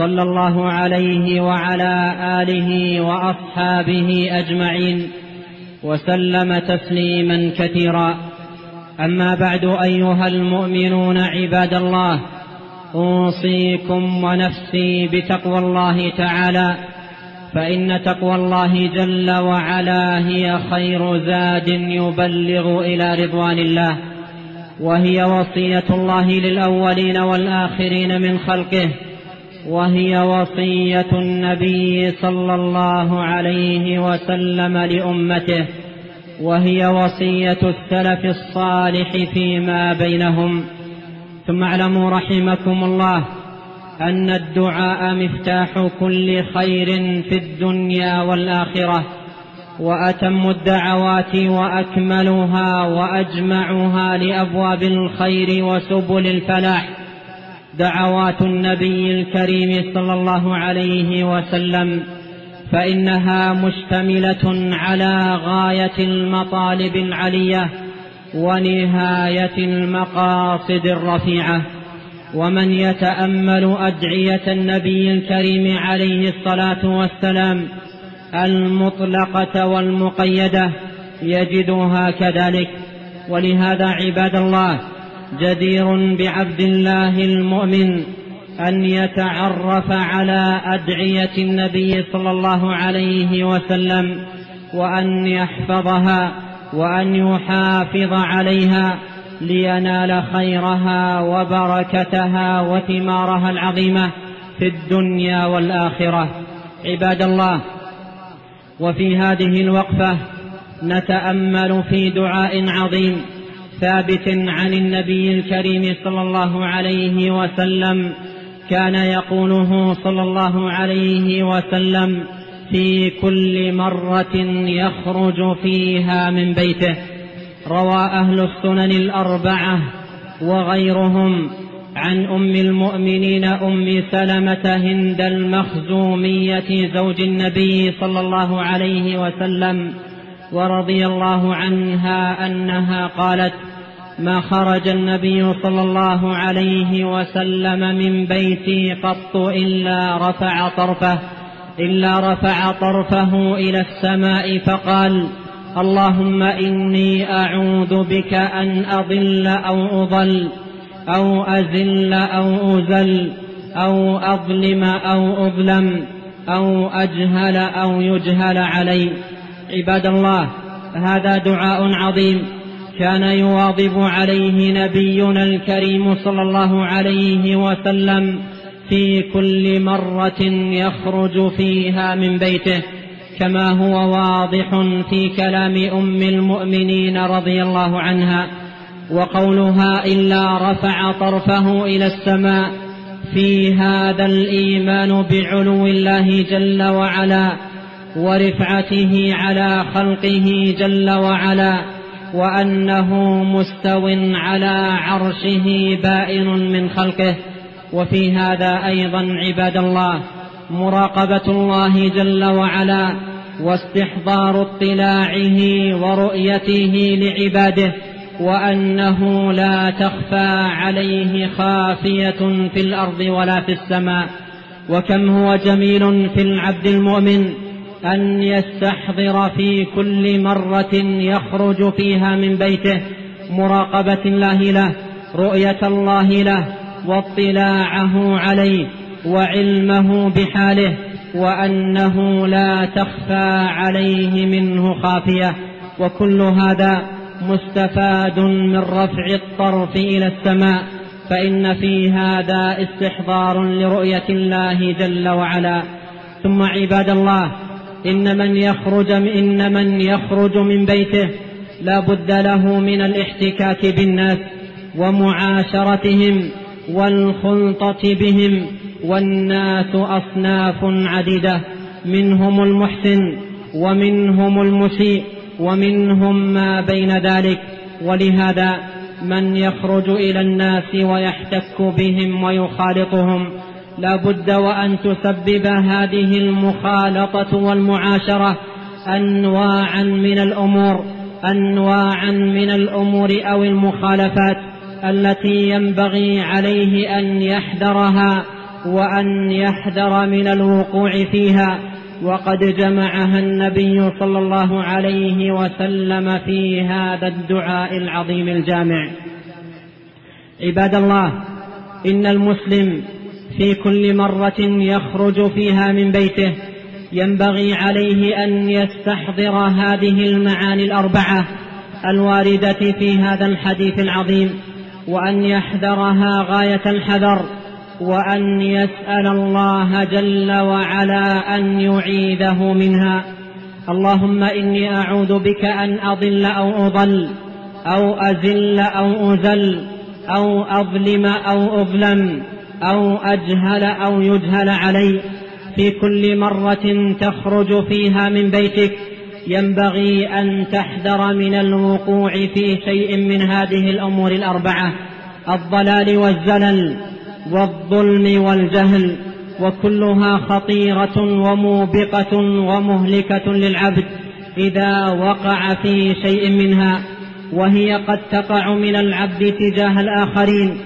صلى الله عليه وعلى آله وأصحابه أجمعين وسلم تسليما كثيرا. أما بعد أيها المؤمنون عباد الله أوصيكم ونفسي بتقوى الله تعالى فإن تقوى الله جل وعلا هي خير زاد يبلغ إلى رضوان الله وهي وصية الله للأولين والآخرين من خلقه وهي وصية النبي صلى الله عليه وسلم لأمته وهي وصية السلف الصالح فيما بينهم. ثم اعلموا رحمكم الله أن الدعاء مفتاح كل خير في الدنيا والآخرة وأتم الدعوات وأكملها وأجمعها لأبواب الخير وسبل الفلاح. دعوات النبي الكريم صلى الله عليه وسلم فإنها مشتملة على غاية المطالب العلية ونهاية المقاصد الرفيعة. ومن يتأمل أدعية النبي الكريم عليه الصلاة والسلام المطلقة والمقيدة يجدها كذلك. ولهذا عباد الله جدير بعبد الله المؤمن أن يتعرف على أدعية النبي صلى الله عليه وسلم وأن يحفظها وأن يحافظ عليها لينال خيرها وبركتها وثمارها العظيمة في الدنيا والآخرة. عباد الله وفي هذه الوقفة نتأمل في دعاء عظيم ثابت عن النبي الكريم صلى الله عليه وسلم كان يقوله صلى الله عليه وسلم في كل مرة يخرج فيها من بيته. روى أهل السنن الأربعة وغيرهم عن أم المؤمنين أم سلمة هند المخزومية زوج النبي صلى الله عليه وسلم ورضي الله عنها أنها قالت ما خرج النبي صلى الله عليه وسلم من بيتي قط إلا رفع طرفه إلا رفع طرفه إلى السماء فقال اللهم إني أعوذ بك أن أضل أو أضل أو أزل أو أزل أو أظلم أو أظلم أو أجهل أو يجهل علي. عباد الله هذا دعاء عظيم. كان يواظب عليه نبينا الكريم صلى الله عليه وسلم في كل مرة يخرج فيها من بيته كما هو واضح في كلام أم المؤمنين رضي الله عنها وقولها إلا رفع طرفه إلى السماء في هذا الإيمان بعلو الله جل وعلا ورفعته على خلقه جل وعلا وأنه مستو على عرشه بائن من خلقه. وفي هذا أيضا عباد الله مراقبة الله جل وعلا واستحضار اطلاعه ورؤيته لعباده وأنه لا تخفى عليه خافية في الأرض ولا في السماء. وكم هو جميل في العبد المؤمن أن يستحضر في كل مرة يخرج فيها من بيته مراقبة الله له رؤية الله له واطلاعه عليه وعلمه بحاله وأنه لا تخفى عليه منه خافية. وكل هذا مستفاد من رفع الطرف إلى السماء فإن في هذا استحضار لرؤية الله جل وعلا. ثم عباد الله إن من يخرج إن من يخرج من بيته لا بد له من الاحتكاك بالناس ومعاشرتهم والخلطة بهم والناس أصناف عديدة منهم المحسن ومنهم المسيء ومنهم ما بين ذلك ولهذا من يخرج إلى الناس ويحتك بهم ويخالطهم لا بد وأن تسبب هذه المخالطة والمعاشرة أنواعا من الأمور أنواعا من الأمور أو المخالفات التي ينبغي عليه أن يحذرها وأن يحذر من الوقوع فيها. وقد جمعها النبي صلى الله عليه وسلم في هذا الدعاء العظيم الجامع. عباد الله إن المسلم في كل مرة يخرج فيها من بيته ينبغي عليه أن يستحضر هذه المعاني الأربعة الواردة في هذا الحديث العظيم وأن يحذرها غاية الحذر وأن يسأل الله جل وعلا أن يعيذه منها. اللهم إني أعوذ بك أن أضل أو أضل أو أزل أو أزل أو أظلم أو أظلم. أو أجهل أو يجهل علي. في كل مرة تخرج فيها من بيتك. ينبغي أن تحذر من الوقوع في شيء من هذه الأمور الأربعة. الضلال والزلل والظلم والجهل. وكلها خطيرة وموبقة ومهلكة للعبد إذا وقع في شيء منها. وهي قد تقع من العبد تجاه الآخرين.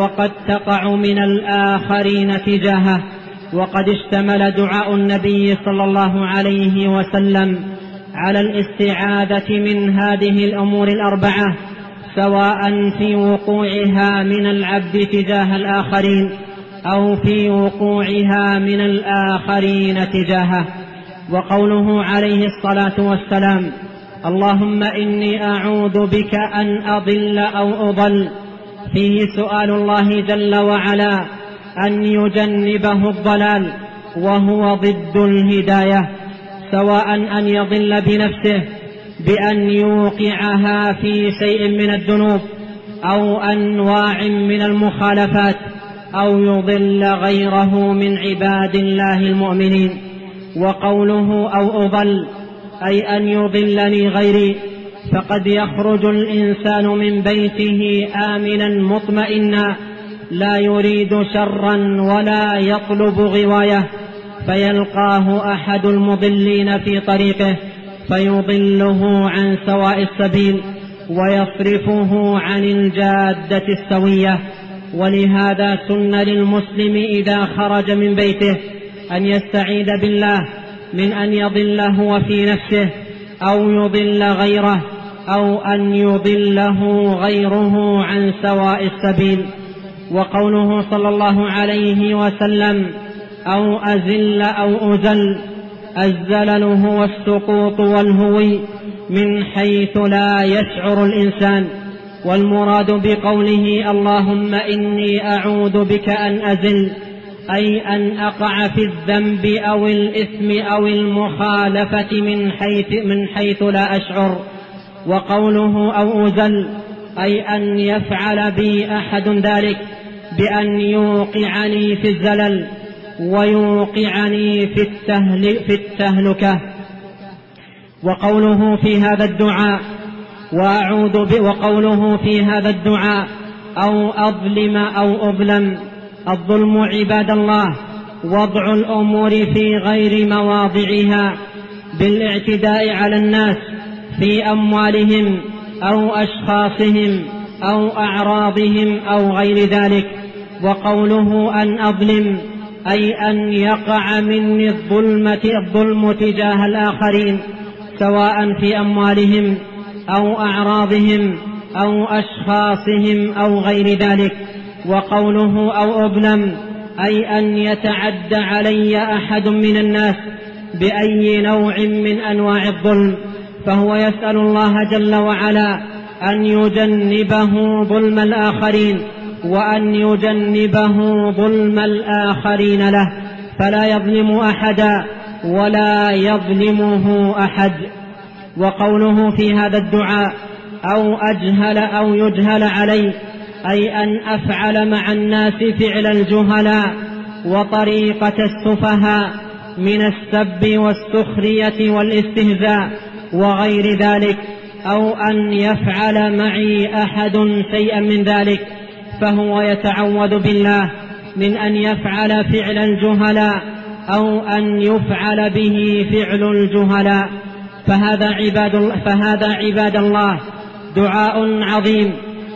وقد تقع من الآخرين تجاهه وقد اشتمل دعاء النبي صلى الله عليه وسلم على الاستعاذة من هذه الأمور الأربعة سواء في وقوعها من العبد تجاه الآخرين أو في وقوعها من الآخرين تجاهه. وقوله عليه الصلاة والسلام اللهم إني أعوذ بك أن أضل أو أضل فيه سؤال الله جل وعلا أن يجنبه الضلال وهو ضد الهداية سواء أن يضل بنفسه بأن يوقعها في شيء من الذنوب أو أنواع من المخالفات أو يضل غيره من عباد الله المؤمنين. وقوله أو أضل أي أن يضلني غيري فقد يخرج الإنسان من بيته آمنا مطمئنا لا يريد شرا ولا يطلب غواية فيلقاه أحد المضلين في طريقه فيضله عن سواء السبيل ويصرفه عن الجادة السوية. ولهذا سن للمسلم إذا خرج من بيته أن يستعيذ بالله من أن يضل هو في نفسه أو يضل غيره. أو أن يضله غيره عن سواء السبيل. وقوله صلى الله عليه وسلم أو أزل أو أزل الزلل هو السقوط والهوي من حيث لا يشعر الإنسان. والمراد بقوله اللهم إني أعوذ بك أن أزل أي أن أقع في الذنب أو الإثم أو المخالفة من حيث, من حيث لا أشعر. وقوله أو أزل أي أن يفعل بي أحد ذلك بأن يوقعني في الزلل ويوقعني في, التهل في التهلكة. وقوله في هذا الدعاء وأعوذ ب وقوله في هذا الدعاء أو أظلم أو أظلم الظلم عباد الله وضع الأمور في غير مواضعها بالإعتداء على الناس في أموالهم أو أشخاصهم أو أعراضهم أو غير ذلك. وقوله أن أظلم أي أن يقع مني الظلمة الظلم تجاه الآخرين سواء في أموالهم أو أعراضهم أو أشخاصهم أو غير ذلك. وقوله أو أظلم أي أن يتعد علي أحد من الناس بأي نوع من أنواع الظلم. فهو يسأل الله جل وعلا أن يجنبه ظلم الآخرين وأن يجنبه ظلم الآخرين له فلا يظلم أحدا ولا يظلمه أحد. وقوله في هذا الدعاء أو أجهل أو يجهل علي أي أن أفعل مع الناس فعل الجهلاء وطريقة السفهاء من السب والسخرية والاستهزاء. وغير ذلك أو أن يفعل معي أحد شيئا من ذلك فهو يتعوذ بالله من أن يفعل فعل الجهلاء أو أن يفعل به فعل الجهلاء. فهذا عباد فهذا عباد الله دعاء عظيم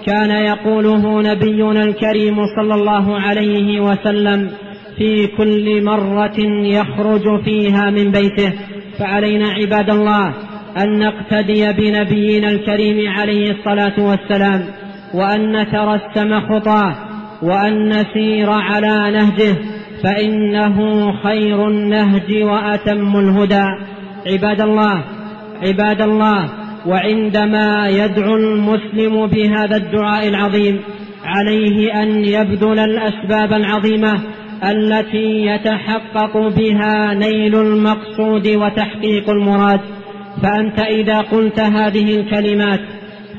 كان يقوله نبينا الكريم صلى الله عليه وسلم في كل مرة يخرج فيها من بيته. فعلينا عباد الله أن نقتدي بنبينا الكريم عليه الصلاة والسلام وأن نترسم خطاه وأن نسير على نهجه فإنه خير النهج وأتم الهدى. عباد الله عباد الله وعندما يدعو المسلم بهذا الدعاء العظيم عليه أن يبذل الأسباب العظيمة التي يتحقق بها نيل المقصود وتحقيق المراد. فأنت إذا قلت هذه الكلمات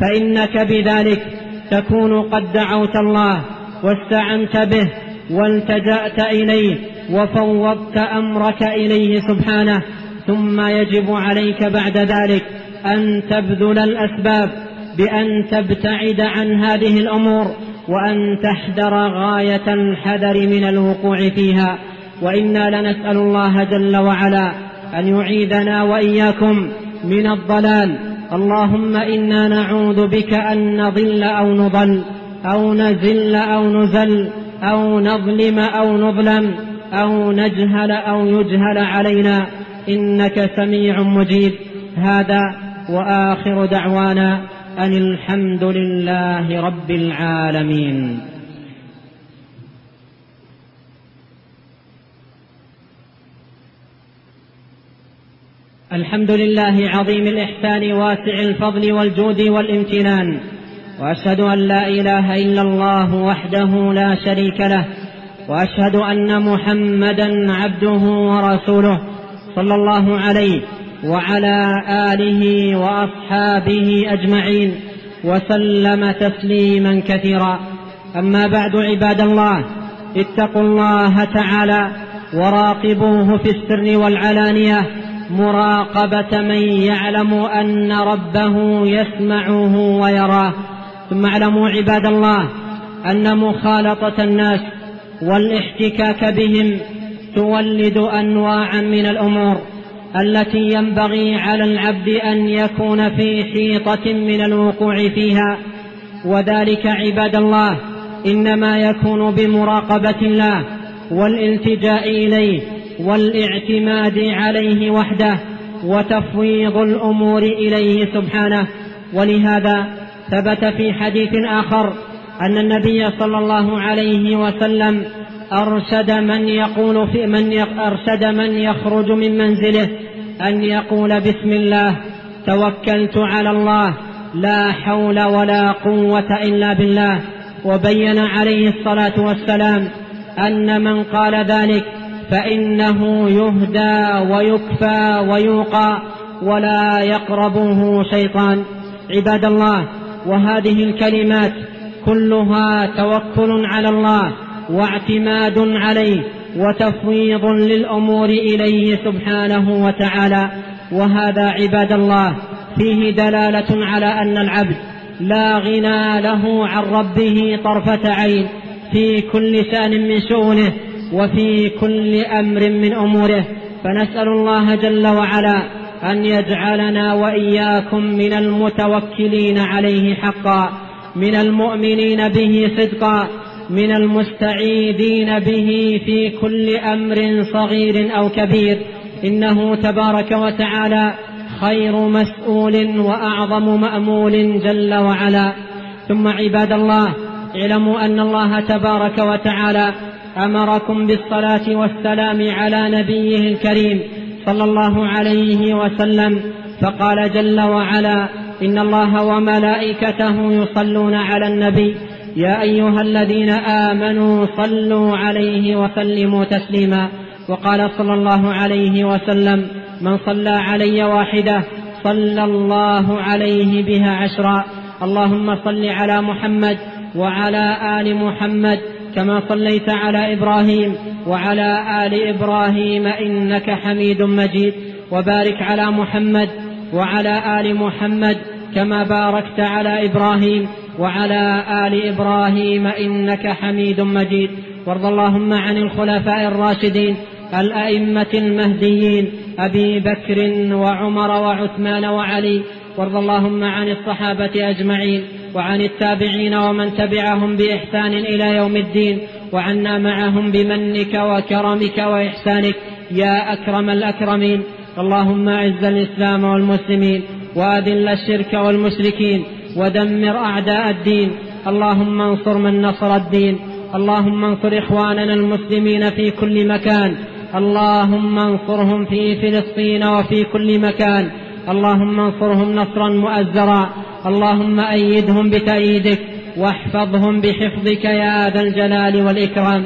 فإنك بذلك تكون قد دعوت الله واستعنت به والتجأت إليه وفوضت أمرك إليه سبحانه ثم يجب عليك بعد ذلك أن تبذل الأسباب بأن تبتعد عن هذه الأمور وأن تحذر غاية الحذر من الوقوع فيها. وإنا لنسأل الله جل وعلا أن يعيذنا وإياكم من الضلال. اللهم إنا نعوذ بك أن نضل أو نضل أو نزل أو نزل أو نظلم أو نظلم أو نجهل أو يجهل علينا. إنك سميع مجيب. هذا وآخر دعوانا أن الحمد لله رب العالمين. الحمد لله عظيم الإحسان واسع الفضل والجود والامتنان. وأشهد أن لا إله إلا الله وحده لا شريك له. وأشهد أن محمدا عبده ورسوله صلى الله عليه وعلى آله وأصحابه أجمعين وسلم تسليما كثيرا. أما بعد عباد الله اتقوا الله تعالى وراقبوه في السر والعلانية. مراقبة من يعلم أن ربه يسمعه ويراه. ثم اعلموا عباد الله أن مخالطة الناس والاحتكاك بهم تولد أنواعا من الأمور التي ينبغي على العبد أن يكون في حيطة من الوقوع فيها. وذلك عباد الله إنما يكون بمراقبة الله والالتجاء إليه والاعتماد عليه وحده وتفويض الأمور إليه سبحانه. ولهذا ثبت في حديث آخر أن النبي صلى الله عليه وسلم أرشد من يقول في من أرشد من يخرج من منزله أن يقول بسم الله توكلت على الله لا حول ولا قوة إلا بالله. وبين عليه الصلاة والسلام أن من قال ذلك فإنه يهدى ويكفى ويوقى ولا يقربه شيطان. عباد الله وهذه الكلمات كلها توكل على الله واعتماد عليه وتفويض للأمور إليه سبحانه وتعالى. وهذا عباد الله فيه دلالة على أن العبد لا غنى له عن ربه طرفة عين في كل شأن من شؤونه وفي كل أمر من أموره فنسأل الله جل وعلا أن يجعلنا وإياكم من المتوكلين عليه حقا من المؤمنين به صدقا من المستعيذين به في كل أمر صغير أو كبير. إنه تبارك وتعالى خير مسؤول وأعظم مأمول جل وعلا. ثم عباد الله اعلموا أن الله تبارك وتعالى أمركم بالصلاة والسلام على نبيه الكريم صلى الله عليه وسلم فقال جل وعلا إن الله وملائكته يصلون على النبي. يا أيها الذين آمنوا صلوا عليه وسلموا تسليما. وقال صلى الله عليه وسلم من صلى علي واحدة صلى الله عليه بها عشرا. اللهم صل على محمد وعلى آل محمد كما صليت على إبراهيم وعلى آل إبراهيم إنك حميد مجيد. وبارك على محمد وعلى آل محمد كما باركت على إبراهيم وعلى آل إبراهيم إنك حميد مجيد. وارض اللهم عن الخلفاء الراشدين الأئمة المهديين أبي بكر وعمر وعثمان وعلي وارض اللهم عن الصحابة أجمعين وعن التابعين ومن تبعهم بإحسان إلى يوم الدين وعنا معهم بمنك وكرمك وإحسانك يا أكرم الأكرمين. اللهم أعز الإسلام والمسلمين وأذل الشرك والمشركين ودمر أعداء الدين. اللهم انصر من نصر الدين. اللهم انصر إخواننا المسلمين في كل مكان. اللهم انصرهم في فلسطين وفي كل مكان. اللهم انصرهم نصرا مؤزرا. اللهم أيدهم بتأييدك واحفظهم بحفظك يا ذا الجلال والإكرام.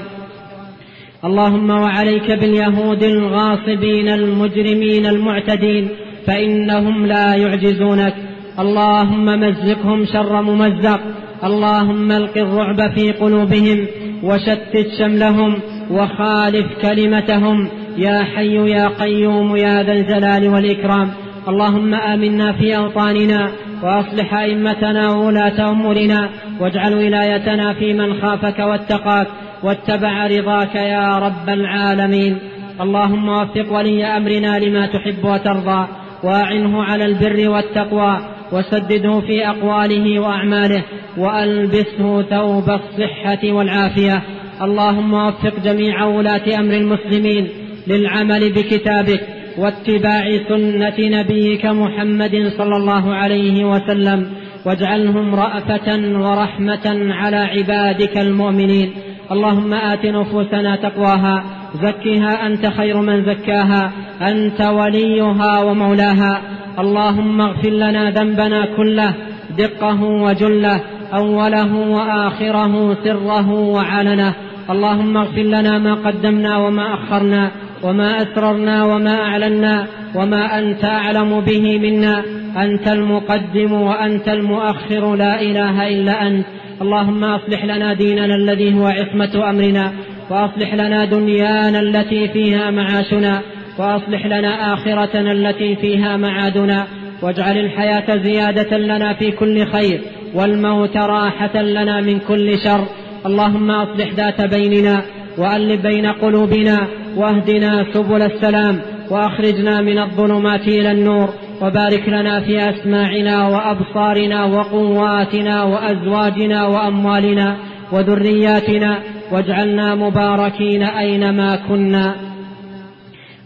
اللهم وعليك باليهود الغاصبين المجرمين المعتدين فإنهم لا يعجزونك. اللهم مزقهم شر ممزق. اللهم ألق الرعب في قلوبهم وشتت شملهم وخالف كلمتهم. يا حي يا قيوم يا ذا الجلال والإكرام. اللهم آمنا في أوطاننا وأصلح أئمتنا وولاة أمورنا واجعل ولايتنا في من خافك واتقاك واتبع رضاك يا رب العالمين. اللهم وفق ولي أمرنا لما تحب وترضى وأعنه على البر والتقوى وسدده في أقواله وأعماله وألبسه ثوب الصحة والعافية. اللهم وفق جميع ولاة أمر المسلمين للعمل بكتابك واتباع سنة نبيك محمد صلى الله عليه وسلم واجعلهم رافه ورحمة على عبادك المؤمنين. اللهم آت نفوسنا تقواها زكها أنت خير من زكاها أنت وليها ومولاها. اللهم اغفر لنا ذنبنا كله دقه وجله أوله وآخره سره وعلنه. اللهم اغفر لنا ما قدمنا وما أخرنا. وما أسررنا وما أعلنا وما أنت أعلم به منا. أنت المقدم وأنت المؤخر لا إله إلا أنت. اللهم أصلح لنا ديننا الذي هو عصمة أمرنا وأصلح لنا دنيانا التي فيها معاشنا وأصلح لنا آخرتنا التي فيها معادنا. واجعل الحياة زيادة لنا في كل خير والموت راحة لنا من كل شر. اللهم أصلح ذات بيننا وألف بين قلوبنا واهدنا سبل السلام وأخرجنا من الظلمات إلى النور وبارك لنا في أسماعنا وأبصارنا وقواتنا وأزواجنا وأموالنا وذرياتنا واجعلنا مباركين أينما كنا.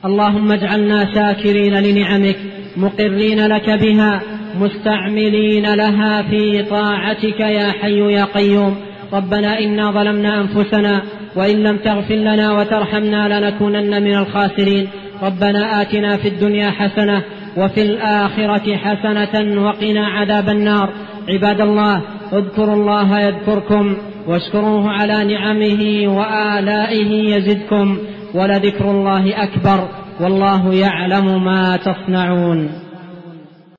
اللهم اجعلنا شاكرين لنعمك مقرين لك بها مستعملين لها في طاعتك يا حي يا قيوم. ربنا إنا ظلمنا أنفسنا وإن لم تغفر لنا وترحمنا لنكونن من الخاسرين. ربنا آتنا في الدنيا حسنة وفي الآخرة حسنة وقنا عذاب النار. عباد الله اذكروا الله يذكركم واشكروه على نعمه وآلائه يزدكم ولذكر الله أكبر. والله يعلم ما تصنعون.